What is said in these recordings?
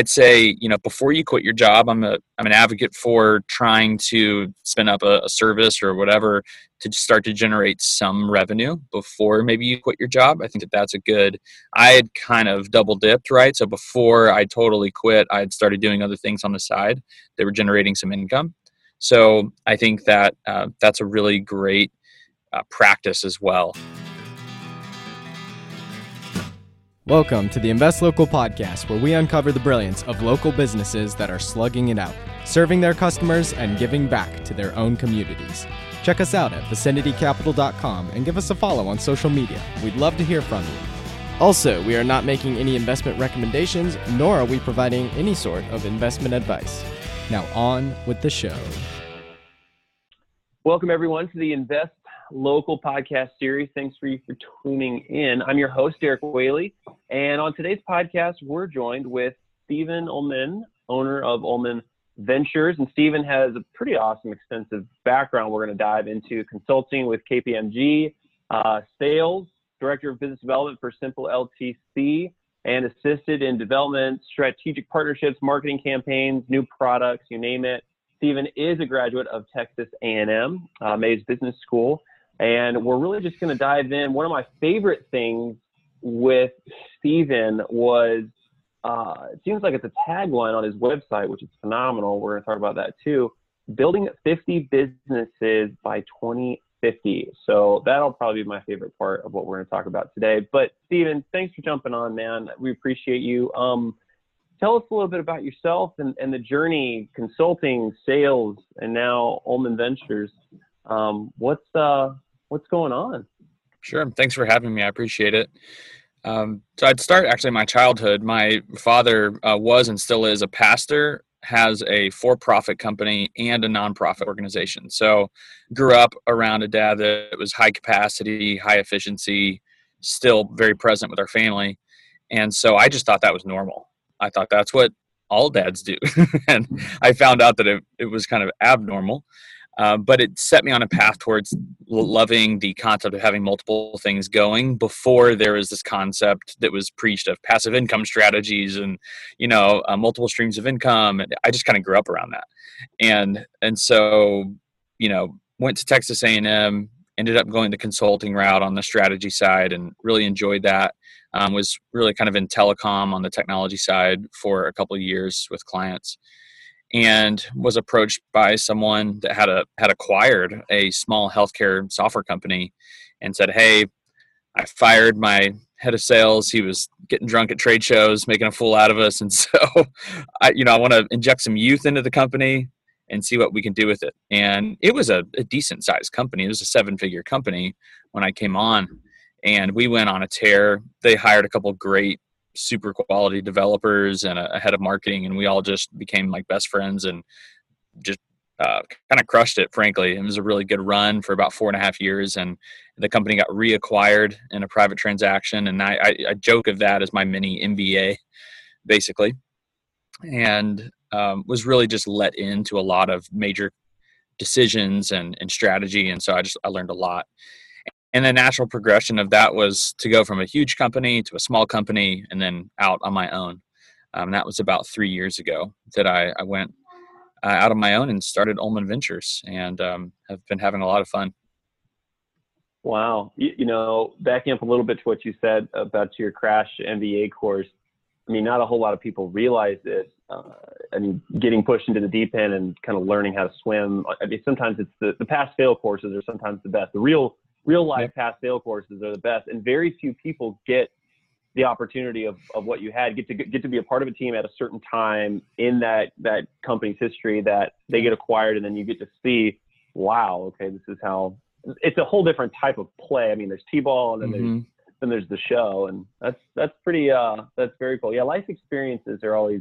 I'd say, you know, before you quit your job, I'm a I'm an advocate for trying to spin up a, a service or whatever to start to generate some revenue before maybe you quit your job. I think that that's a good. I had kind of double dipped, right? So before I totally quit, I had started doing other things on the side that were generating some income. So I think that uh, that's a really great uh, practice as well. Welcome to the Invest Local podcast, where we uncover the brilliance of local businesses that are slugging it out, serving their customers, and giving back to their own communities. Check us out at vicinitycapital.com and give us a follow on social media. We'd love to hear from you. Also, we are not making any investment recommendations, nor are we providing any sort of investment advice. Now, on with the show. Welcome, everyone, to the Invest local podcast series. Thanks for you for tuning in. I'm your host, Derek Whaley, and on today's podcast, we're joined with Stephen Ullman, owner of Ullman Ventures. And Stephen has a pretty awesome, extensive background. We're going to dive into consulting with KPMG, uh, sales, director of business development for Simple LTC, and assisted in development, strategic partnerships, marketing campaigns, new products, you name it. Stephen is a graduate of Texas A&M, uh, Mays Business School, and we're really just going to dive in. One of my favorite things with Stephen was uh, it seems like it's a tagline on his website, which is phenomenal. We're going to talk about that too. Building 50 businesses by 2050. So that'll probably be my favorite part of what we're going to talk about today. But Stephen, thanks for jumping on, man. We appreciate you. Um, tell us a little bit about yourself and, and the journey, consulting, sales, and now Ullman Ventures. Um, what's uh, what's going on? Sure. Thanks for having me. I appreciate it. Um, so I'd start actually my childhood. My father uh, was and still is a pastor, has a for-profit company and a nonprofit organization. So grew up around a dad that was high capacity, high efficiency, still very present with our family. And so I just thought that was normal. I thought that's what all dads do. and I found out that it, it was kind of abnormal. Uh, but it set me on a path towards loving the concept of having multiple things going before there was this concept that was preached of passive income strategies and you know uh, multiple streams of income. And i just kind of grew up around that. And and so you know went to texas a&m ended up going the consulting route on the strategy side and really enjoyed that. Um, was really kind of in telecom on the technology side for a couple years with clients and was approached by someone that had a had acquired a small healthcare software company and said hey i fired my head of sales. He was getting drunk at trade shows making a fool out of us. And so i you know i want to inject some youth into the company and see what we can do with it. And it was a, a decent sized company. It was a seven figure company when i came on. And we went on a tear. They hired a couple great super quality developers and a, head of marketing, and we all just became like best friends and just uh, kind of crushed it. Frankly, it was a really good run for about four and a half years, and the company got reacquired in a private transaction. And I, I, I joke of that as my mini MBA, basically, and um, was really just let into a lot of major decisions and, and strategy. And so I just I learned a lot and the natural progression of that was to go from a huge company to a small company and then out on my own um, that was about three years ago that i, I went uh, out on my own and started ullman ventures and um, have been having a lot of fun wow you, you, know backing up a little bit to what you said about your crash mba course i mean not a whole lot of people realize it uh, I mean, getting pushed into the deep end and kind of learning how to swim. I mean, sometimes it's the, the pass fail courses are sometimes the best. The real real life pass fail courses are the best, and very few people get the opportunity of, of what you had get to get to be a part of a team at a certain time in that that company's history that they get acquired and then you get to see wow okay this is how it's a whole different type of play. I mean there's t-ball and then mm-hmm. there's then there's the show and that's that's pretty uh that's very cool. Yeah life experiences are always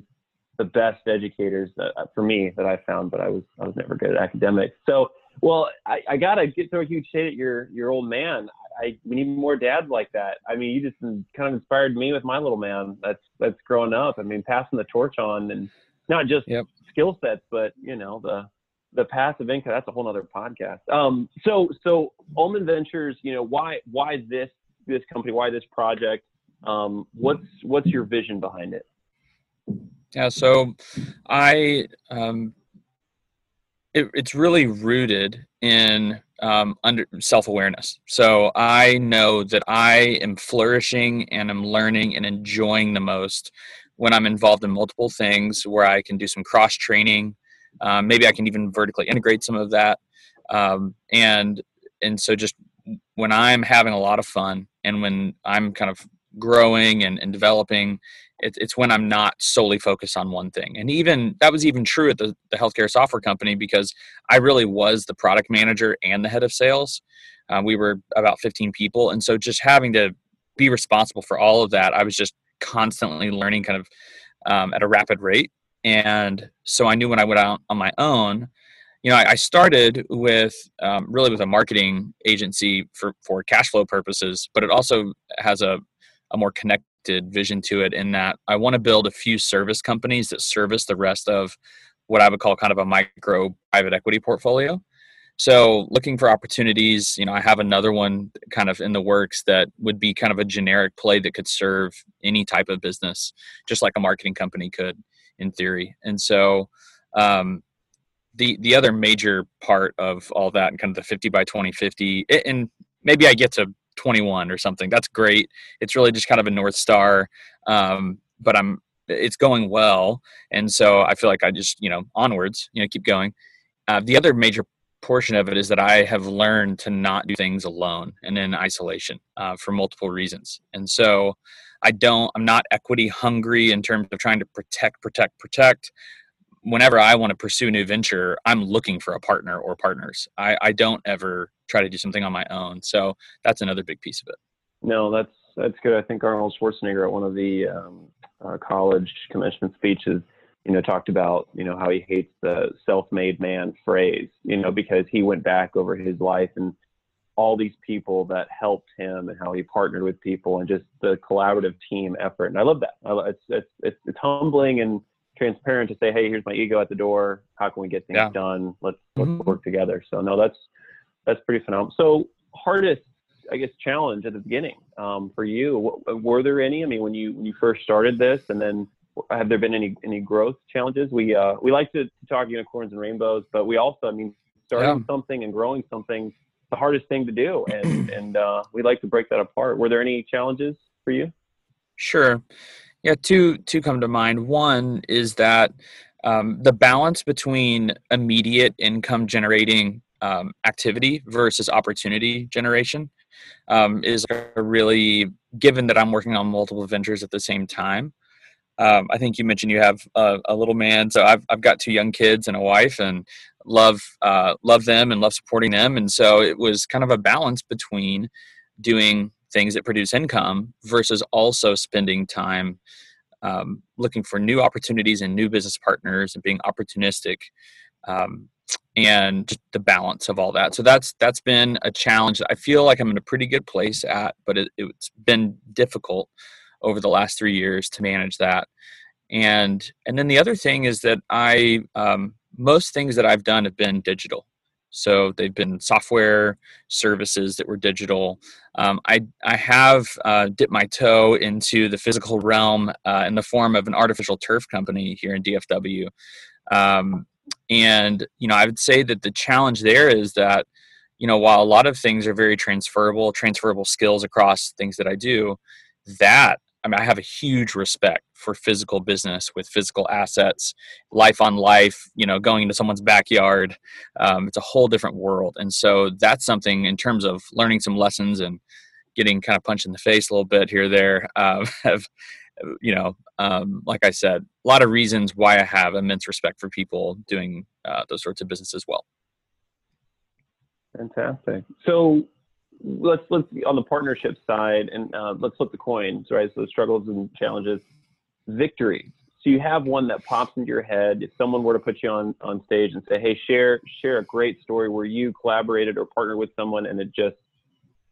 the best educators that, for me that i found but i was i was never good at academics. So well, I, I gotta get throw a huge shade at your your old man. I we need more dads like that. I mean, you just kind of inspired me with my little man. That's that's growing up. I mean, passing the torch on and not just yep. skill sets, but you know the the passive income. That's a whole other podcast. Um, so so Ullman Ventures. You know why why this this company? Why this project? Um, what's what's your vision behind it? Yeah, so I um, it, it's really rooted in um, under self awareness. So I know that I am flourishing and I'm learning and enjoying the most when I'm involved in multiple things where I can do some cross training. Um, maybe I can even vertically integrate some of that. Um, and and so just when I'm having a lot of fun and when I'm kind of growing and, and developing it, it's when i'm not solely focused on one thing. And even that was even true at the, the healthcare software company because i really was the product manager and the head of sales. Uh, we were about 15 people. And so just having to be responsible for all of that i was just constantly learning kind of um, at a rapid rate. And so i knew when i went out on my own you know i, I started with um, really with a marketing agency for for cash flow purposes but it also has a a more connected vision to it in that I want to build a few service companies that service the rest of what I would call kind of a micro private equity portfolio. So looking for opportunities, you know, I have another one kind of in the works that would be kind of a generic play that could serve any type of business, just like a marketing company could in theory. And so um, the the other major part of all that and kind of the 50 by 2050 and maybe I get to 21 or something. That's great. It's really just kind of a north star. Um, but I'm it's going well, and so I feel like I just you know onwards, you know, keep going. Uh, the other major portion of it is that I have learned to not do things alone and in isolation uh, for multiple reasons, and so I don't. I'm not equity hungry in terms of trying to protect, protect, protect whenever I want to pursue a new venture, I'm looking for a partner or partners. I, I don't ever try to do something on my own. So that's another big piece of it. No, that's that's good. I think Arnold Schwarzenegger at one of the um, uh, college commencement speeches, you know, talked about you know how he hates the self-made man phrase, you know, because he went back over his life and all these people that helped him and how he partnered with people and just the collaborative team effort. And I love that. It's it's it's, it's humbling and transparent to say, hey, here's my ego at the door. How can we get things yeah. done? Let's let's mm-hmm. work together. So no, that's that's pretty phenomenal. So hardest, I guess, challenge at the beginning um, for you. Were there any? I mean, when you when you first started this, and then have there been any any growth challenges? We uh, we like to, talk unicorns and rainbows, but we also, I mean, starting yeah. something and growing something, the hardest thing to do, and and uh, we like to break that apart. Were there any challenges for you? Sure. Yeah, two two come to mind. One is that um, the balance between immediate income generating um, activity versus opportunity generation um, is really given that I'm working on multiple ventures at the same time. Um, I think you mentioned you have a, a, little man, so I've I've got two young kids and a wife, and love uh, love them and love supporting them, and so it was kind of a balance between doing things that produce income versus also spending time um, looking for new opportunities and new business partners and being opportunistic um, and the balance of all that. So that's that's been a challenge. I feel like i'm in a pretty good place at but it, it's been difficult over the last three years to manage that. And and then the other thing is that i um, most things that i've done have been digital. So they've been software services that were digital. Um, I I have uh, dipped my toe into the physical realm uh, in the form of an artificial turf company here in DFW, um, and you know I would say that the challenge there is that you know while a lot of things are very transferable, transferable skills across things that I do, that I mean, I have a huge respect for physical business with physical assets, life on life, you know, going into someone's backyard. Um, it's a whole different world. And so that's something in terms of learning some lessons and getting kind of punched in the face a little bit here, there, uh, have, you know, um, like I said, a lot of reasons why I have immense respect for people doing uh, those sorts of business as well. Fantastic. So let's let's be on the partnership side and uh, let's flip the coins, right? So struggles and challenges, victories. So you have one that pops into your head. If someone were to put you on on stage and say, "Hey, share share a great story where you collaborated or partnered with someone and it just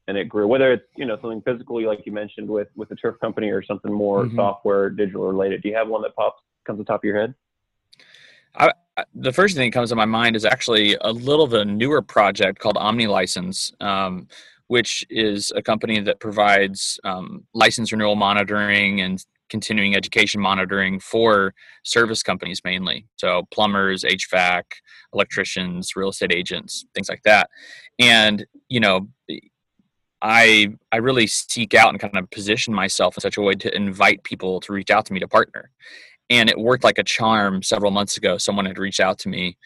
and it grew," whether it's you know something physically like you mentioned with with the turf company or something more mm-hmm. software digital related. Do you have one that pops comes to the top of your head? I, the first thing that comes to my mind is actually a little of a newer project called Omni License. Um, which is a company that provides um, license renewal monitoring and continuing education monitoring for service companies mainly. So plumbers, HVAC, electricians, real estate agents, things like that. And, you know, I I really seek out and kind of position myself in such a way to invite people to reach out to me to partner. And it worked like a charm several months ago. Someone had reached out to me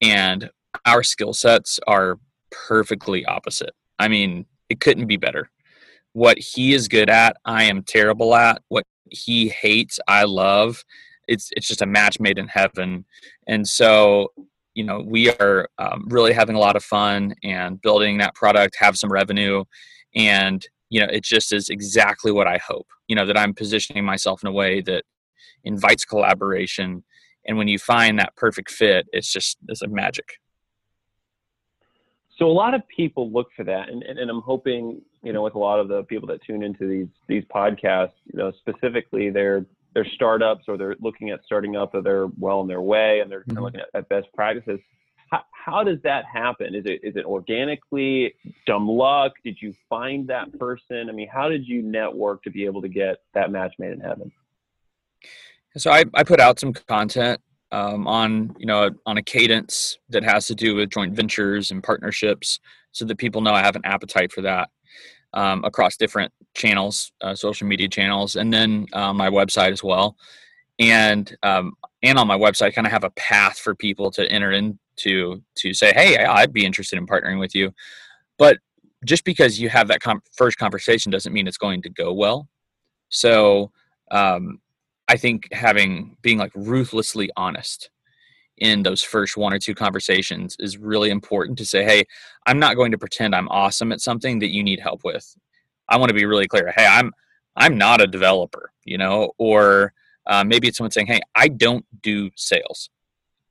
and our skill sets are perfectly opposite. I mean, it couldn't be better. What he is good at, I am terrible at. What he hates, I love. It's it's just a match made in heaven. And so, you know, we are um, really having a lot of fun and building that product, have some revenue, and you know, it just is exactly what I hope. You know, that I'm positioning myself in a way that invites collaboration. And when you find that perfect fit, it's just it's a magic. So a lot of people look for that, and, and, and, I'm hoping, you know, with a lot of the people that tune into these these podcasts, you know, specifically they're they're startups or they're looking at starting up or they're well on their way and they're mm-hmm. looking at, at, best practices. How, how does that happen? Is it is it organically, dumb luck? Did you find that person? I mean, how did you network to be able to get that match made in heaven? So I, I put out some content um, on you know on a cadence that has to do with joint ventures and partnerships, so that people know I have an appetite for that um, across different channels, uh, social media channels, and then uh, my website as well. And um, and on my website, kind of have a path for people to enter into to say, hey, I'd be interested in partnering with you. But just because you have that com- first conversation doesn't mean it's going to go well. So um, I think having being like ruthlessly honest in those first one or two conversations is really important to say, hey, I'm not going to pretend I'm awesome at something that you need help with. I want to be really clear. Hey, I'm I'm not a developer, you know, or uh, maybe it's someone saying, hey, I don't do sales.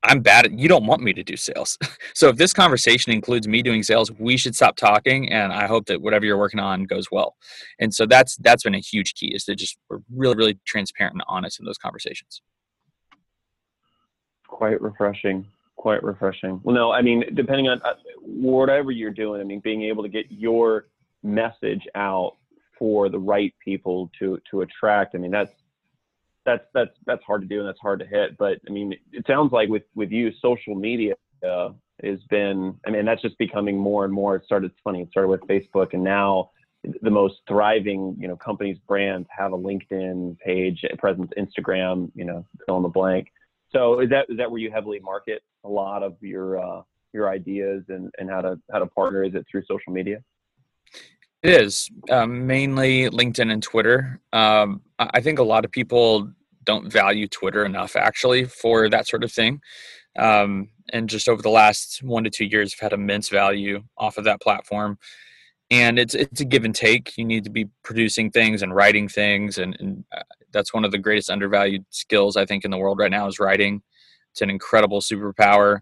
I'm bad at you don't want me to do sales. so if this conversation includes me doing sales, we should stop talking and I hope that whatever you're working on goes well. And so that's that's been a huge key is to just we're really really transparent and honest in those conversations. Quite refreshing. Quite refreshing. Well, no, I mean, depending on uh, whatever you're doing, I mean, being able to get your message out for the right people to to attract. I mean, that's that's that's that's hard to do and that's hard to hit. But I mean, it sounds like with with you, social media has been. I mean, that's just becoming more and more. It started. It's funny. It started with Facebook, and now the most thriving, you know, companies, brands have a LinkedIn page, presence, Instagram. You know, fill in the blank. So is that is that where you heavily market a lot of your uh, your ideas and and how to how to partner? Is it through social media? It is um, mainly LinkedIn and Twitter. Um, I think a lot of people don't value Twitter enough, actually, for that sort of thing. Um, and just over the last one to two years, I've had immense value off of that platform. And it's it's a give and take. You need to be producing things and writing things, and, and uh, that's one of the greatest undervalued skills I think in the world right now is writing. It's an incredible superpower,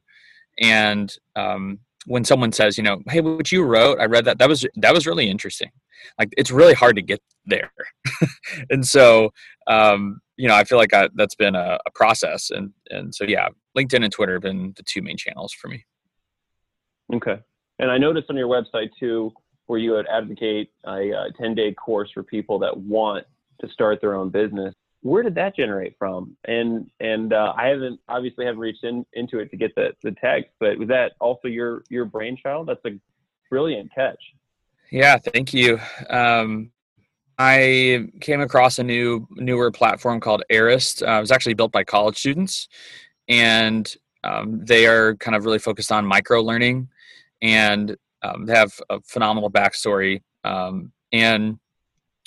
and um, when someone says, you know, hey, what you wrote, I read that. That was that was really interesting. Like it's really hard to get there, and so um, you know, I feel like I, that's been a, a, process, and and so yeah, LinkedIn and Twitter have been the two main channels for me. Okay, and I noticed on your website too, where you would advocate a, a ten day course for people that want to start their own business where did that generate from? And and uh, I haven't obviously haven't reached in, into it to get the the text, but was that also your your brainchild? That's a brilliant catch. Yeah, thank you. Um, I came across a new newer platform called Arist. Uh, it was actually built by college students, and um, they are kind of really focused on micro learning, and um, they have a phenomenal backstory. Um, and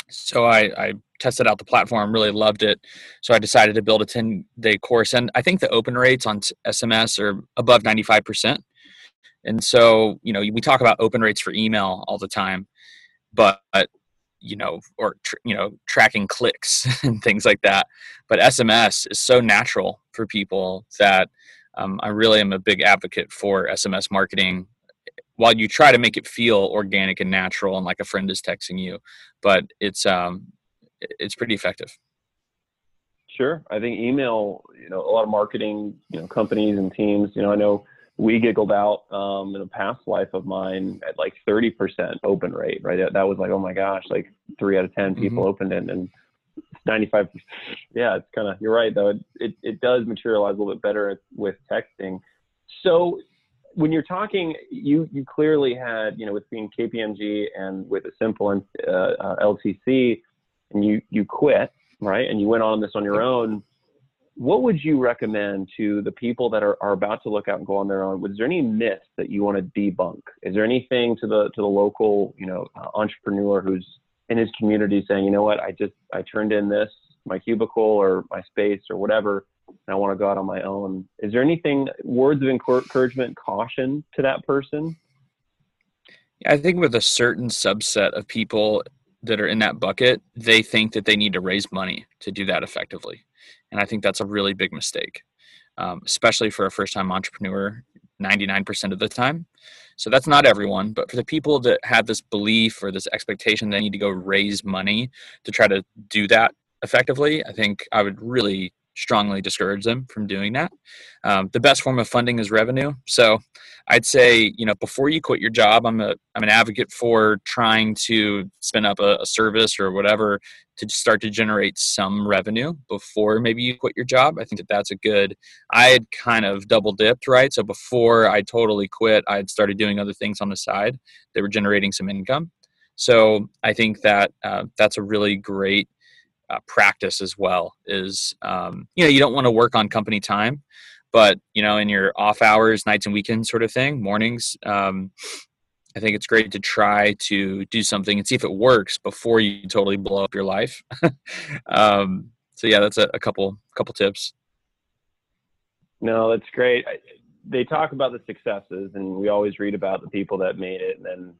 so I, I tested out the platform, really loved it. So I decided to build a 10 day course. And I think the open rates on SMS are above 95%. And so, you know, we talk about open rates for email all the time, but, you know, or, tr- you know, tracking clicks and things like that. But SMS is so natural for people that um, I really am a big advocate for SMS marketing while you try to make it feel organic and natural and like a friend is texting you but it's um it's pretty effective. Sure. I think email, you know, a lot of marketing, you know, companies and teams, you know, I know we giggled out um, in a past life of mine at like 30% open rate, right? That, that was like, oh my gosh, like three out of 10 people mm-hmm. opened it. And 95 yeah it's kind of you're right though it, it, it does materialize a little bit better with texting so when you're talking you you clearly had you know with being kpmg and with a simple and uh, uh, ltc and you you quit right? And you went on this on your own. What would you recommend to the people that are, are about to look out and go on their own? Was there any myths that you want to debunk? Is there anything to the to the local you know uh, entrepreneur who's in his community saying, you know what, I just I turned in this my cubicle or my space or whatever, and I want to go out on my own. Is there anything words of encouragement, caution to that person? I think with a certain subset of people that are in that bucket, they think that they need to raise money to do that effectively, and I think that's a really big mistake, um, especially for a first-time entrepreneur. Ninety-nine percent of the time, so that's not everyone, but for the people that have this belief or this expectation they need to go raise money to try to do that effectively, I think I would really strongly discourage them from doing that. Um, the best form of funding is revenue. So I'd say, you know, before you quit your job, I'm a I'm an advocate for trying to spin up a, a service or whatever to start to generate some revenue before maybe you quit your job. I think that that's a good. I had kind of double dipped, right? So before I totally quit, I had started doing other things on the side that were generating some income. So I think that uh, that's a really great uh, practice as well is um, you know you don't want to work on company time but you know in your off hours nights and weekends sort of thing mornings um, i think it's great to try to do something and see if it works before you totally blow up your life. Um, so yeah that's a, a, couple couple tips. No that's great. I, they talk about the successes and we always read about the people that made it and then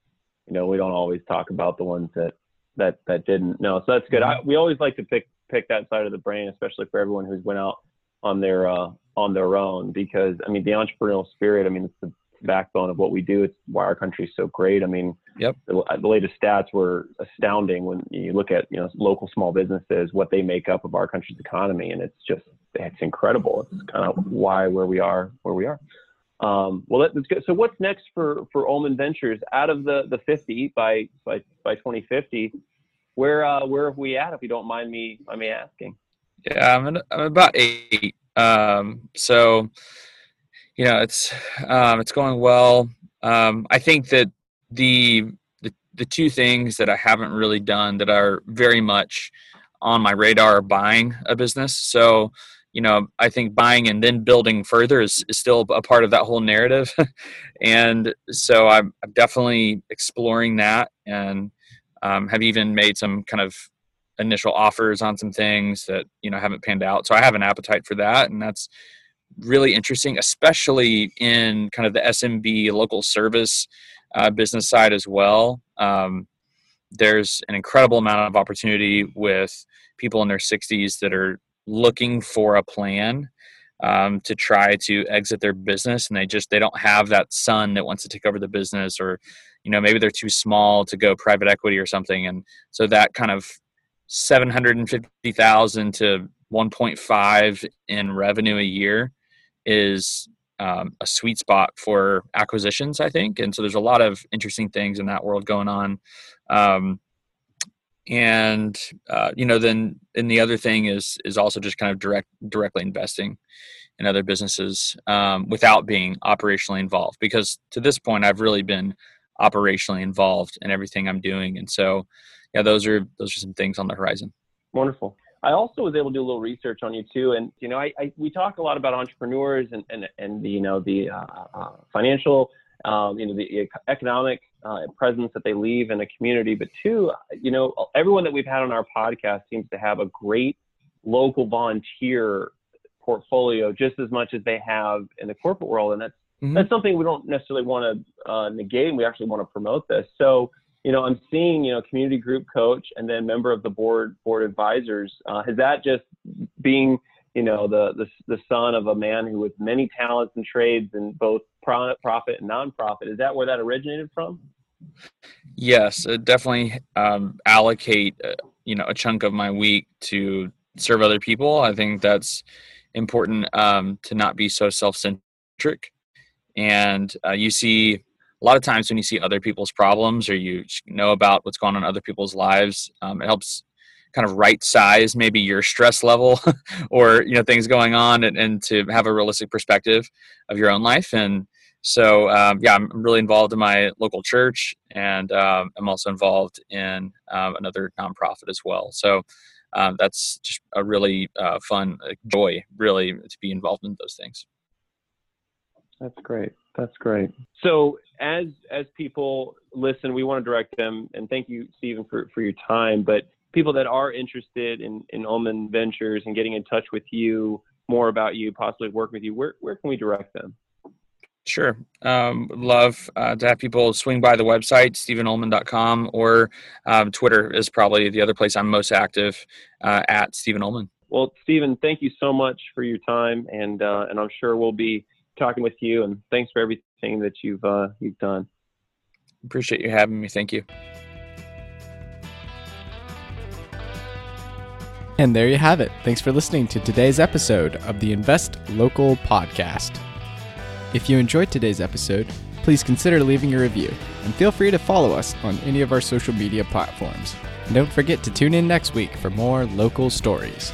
you know we don't always talk about the ones that that that didn't. know. so that's good. Mm-hmm. I, we always like to pick pick that side of the brain, especially for everyone who's went out on their uh, on their own, because I mean the entrepreneurial spirit. I mean it's the backbone of what we do. It's why our country's so great. I mean, yep. The, the latest stats were astounding when you look at you know local small businesses, what they make up of our country's economy, and it's just it's incredible. It's kind of why where we are where we are. Um, well, that's good. So what's next for, for Ullman Ventures out of the, the 50 by, by, by 2050? Where, uh, where are we at? If you don't mind me, mind me asking. Yeah, I'm, in, I'm about eight. Um, so, you know, it's, um, it's going well. Um, I think that the, the, the two things that I haven't really done that are very much on my radar are buying a business. So, you know, I think buying and then building further is, is still a part of that whole narrative. and so I'm, I'm, definitely exploring that and um, have even made some kind of initial offers on some things that, you know, haven't panned out. So I have an appetite for that. And that's really interesting, especially in kind of the SMB local service uh, business side as well. Um, there's an incredible amount of opportunity with people in their 60s that are looking for a plan um, to try to exit their business and they just they don't have that son that wants to take over the business or you know maybe they're too small to go private equity or something and so that kind of 750,000 to 1.5 in revenue a year is um, a sweet spot for acquisitions, I think. And so there's a lot of interesting things in that world going on. Um, and uh, you know then and the other thing is is also just kind of direct directly investing in other businesses um, without being operationally involved because to this point i've really been operationally involved in everything i'm doing. And so yeah those are those are some things on the horizon. Wonderful. I also was able to do a little research on you too. And you know i, I we talk a lot about entrepreneurs and and, and the, you know the uh, uh, financial um, you know the economic uh, presence that they leave in a community, but two, you know, everyone that we've had on our podcast seems to have a great local volunteer portfolio just as much as they have in the corporate world, and that's mm-hmm. that's something we don't necessarily want to uh, negate, and we actually want to promote this. So, you know, I'm seeing, you know, community group coach and then member of the board board advisors. Uh, has that just being you know, the, the, the son of a man who with many talents and trades in both profit and nonprofit. Is that where that originated from? Yes, definitely um, allocate, uh, you know, a chunk of my week to serve other people. I think that's important um, to not be so self-centric. And uh, you see a lot of times when you see other people's problems or you know about what's going on in other people's lives, um, it helps kind of right size maybe your stress level or you know things going on and, and to have a realistic perspective of your own life and so um, yeah i'm really involved in my local church and um, i'm also involved in um, another nonprofit as well. So um, that's just a really uh, fun joy really to be involved in those things. That's great. That's great. So as as people listen we want to direct them and thank you stephen for, for your time but people that are interested in in Ullman Ventures and getting in touch with you, more about you, possibly work with you, where where can we direct them? Sure. Um, love uh, to have people swing by the website, stephenullman.com, or um, Twitter is probably the other place I'm most active uh, at Stephen Ullman. Well, Stephen, thank you so much for your time, and uh, and I'm sure we'll be talking with you. And thanks for everything that you've uh, you've done. Appreciate you having me. Thank you. And there you have it. Thanks for listening to today's episode of the Invest Local podcast. If you enjoyed today's episode, please consider leaving a review and feel free to follow us on any of our social media platforms. And don't forget to tune in next week for more local stories.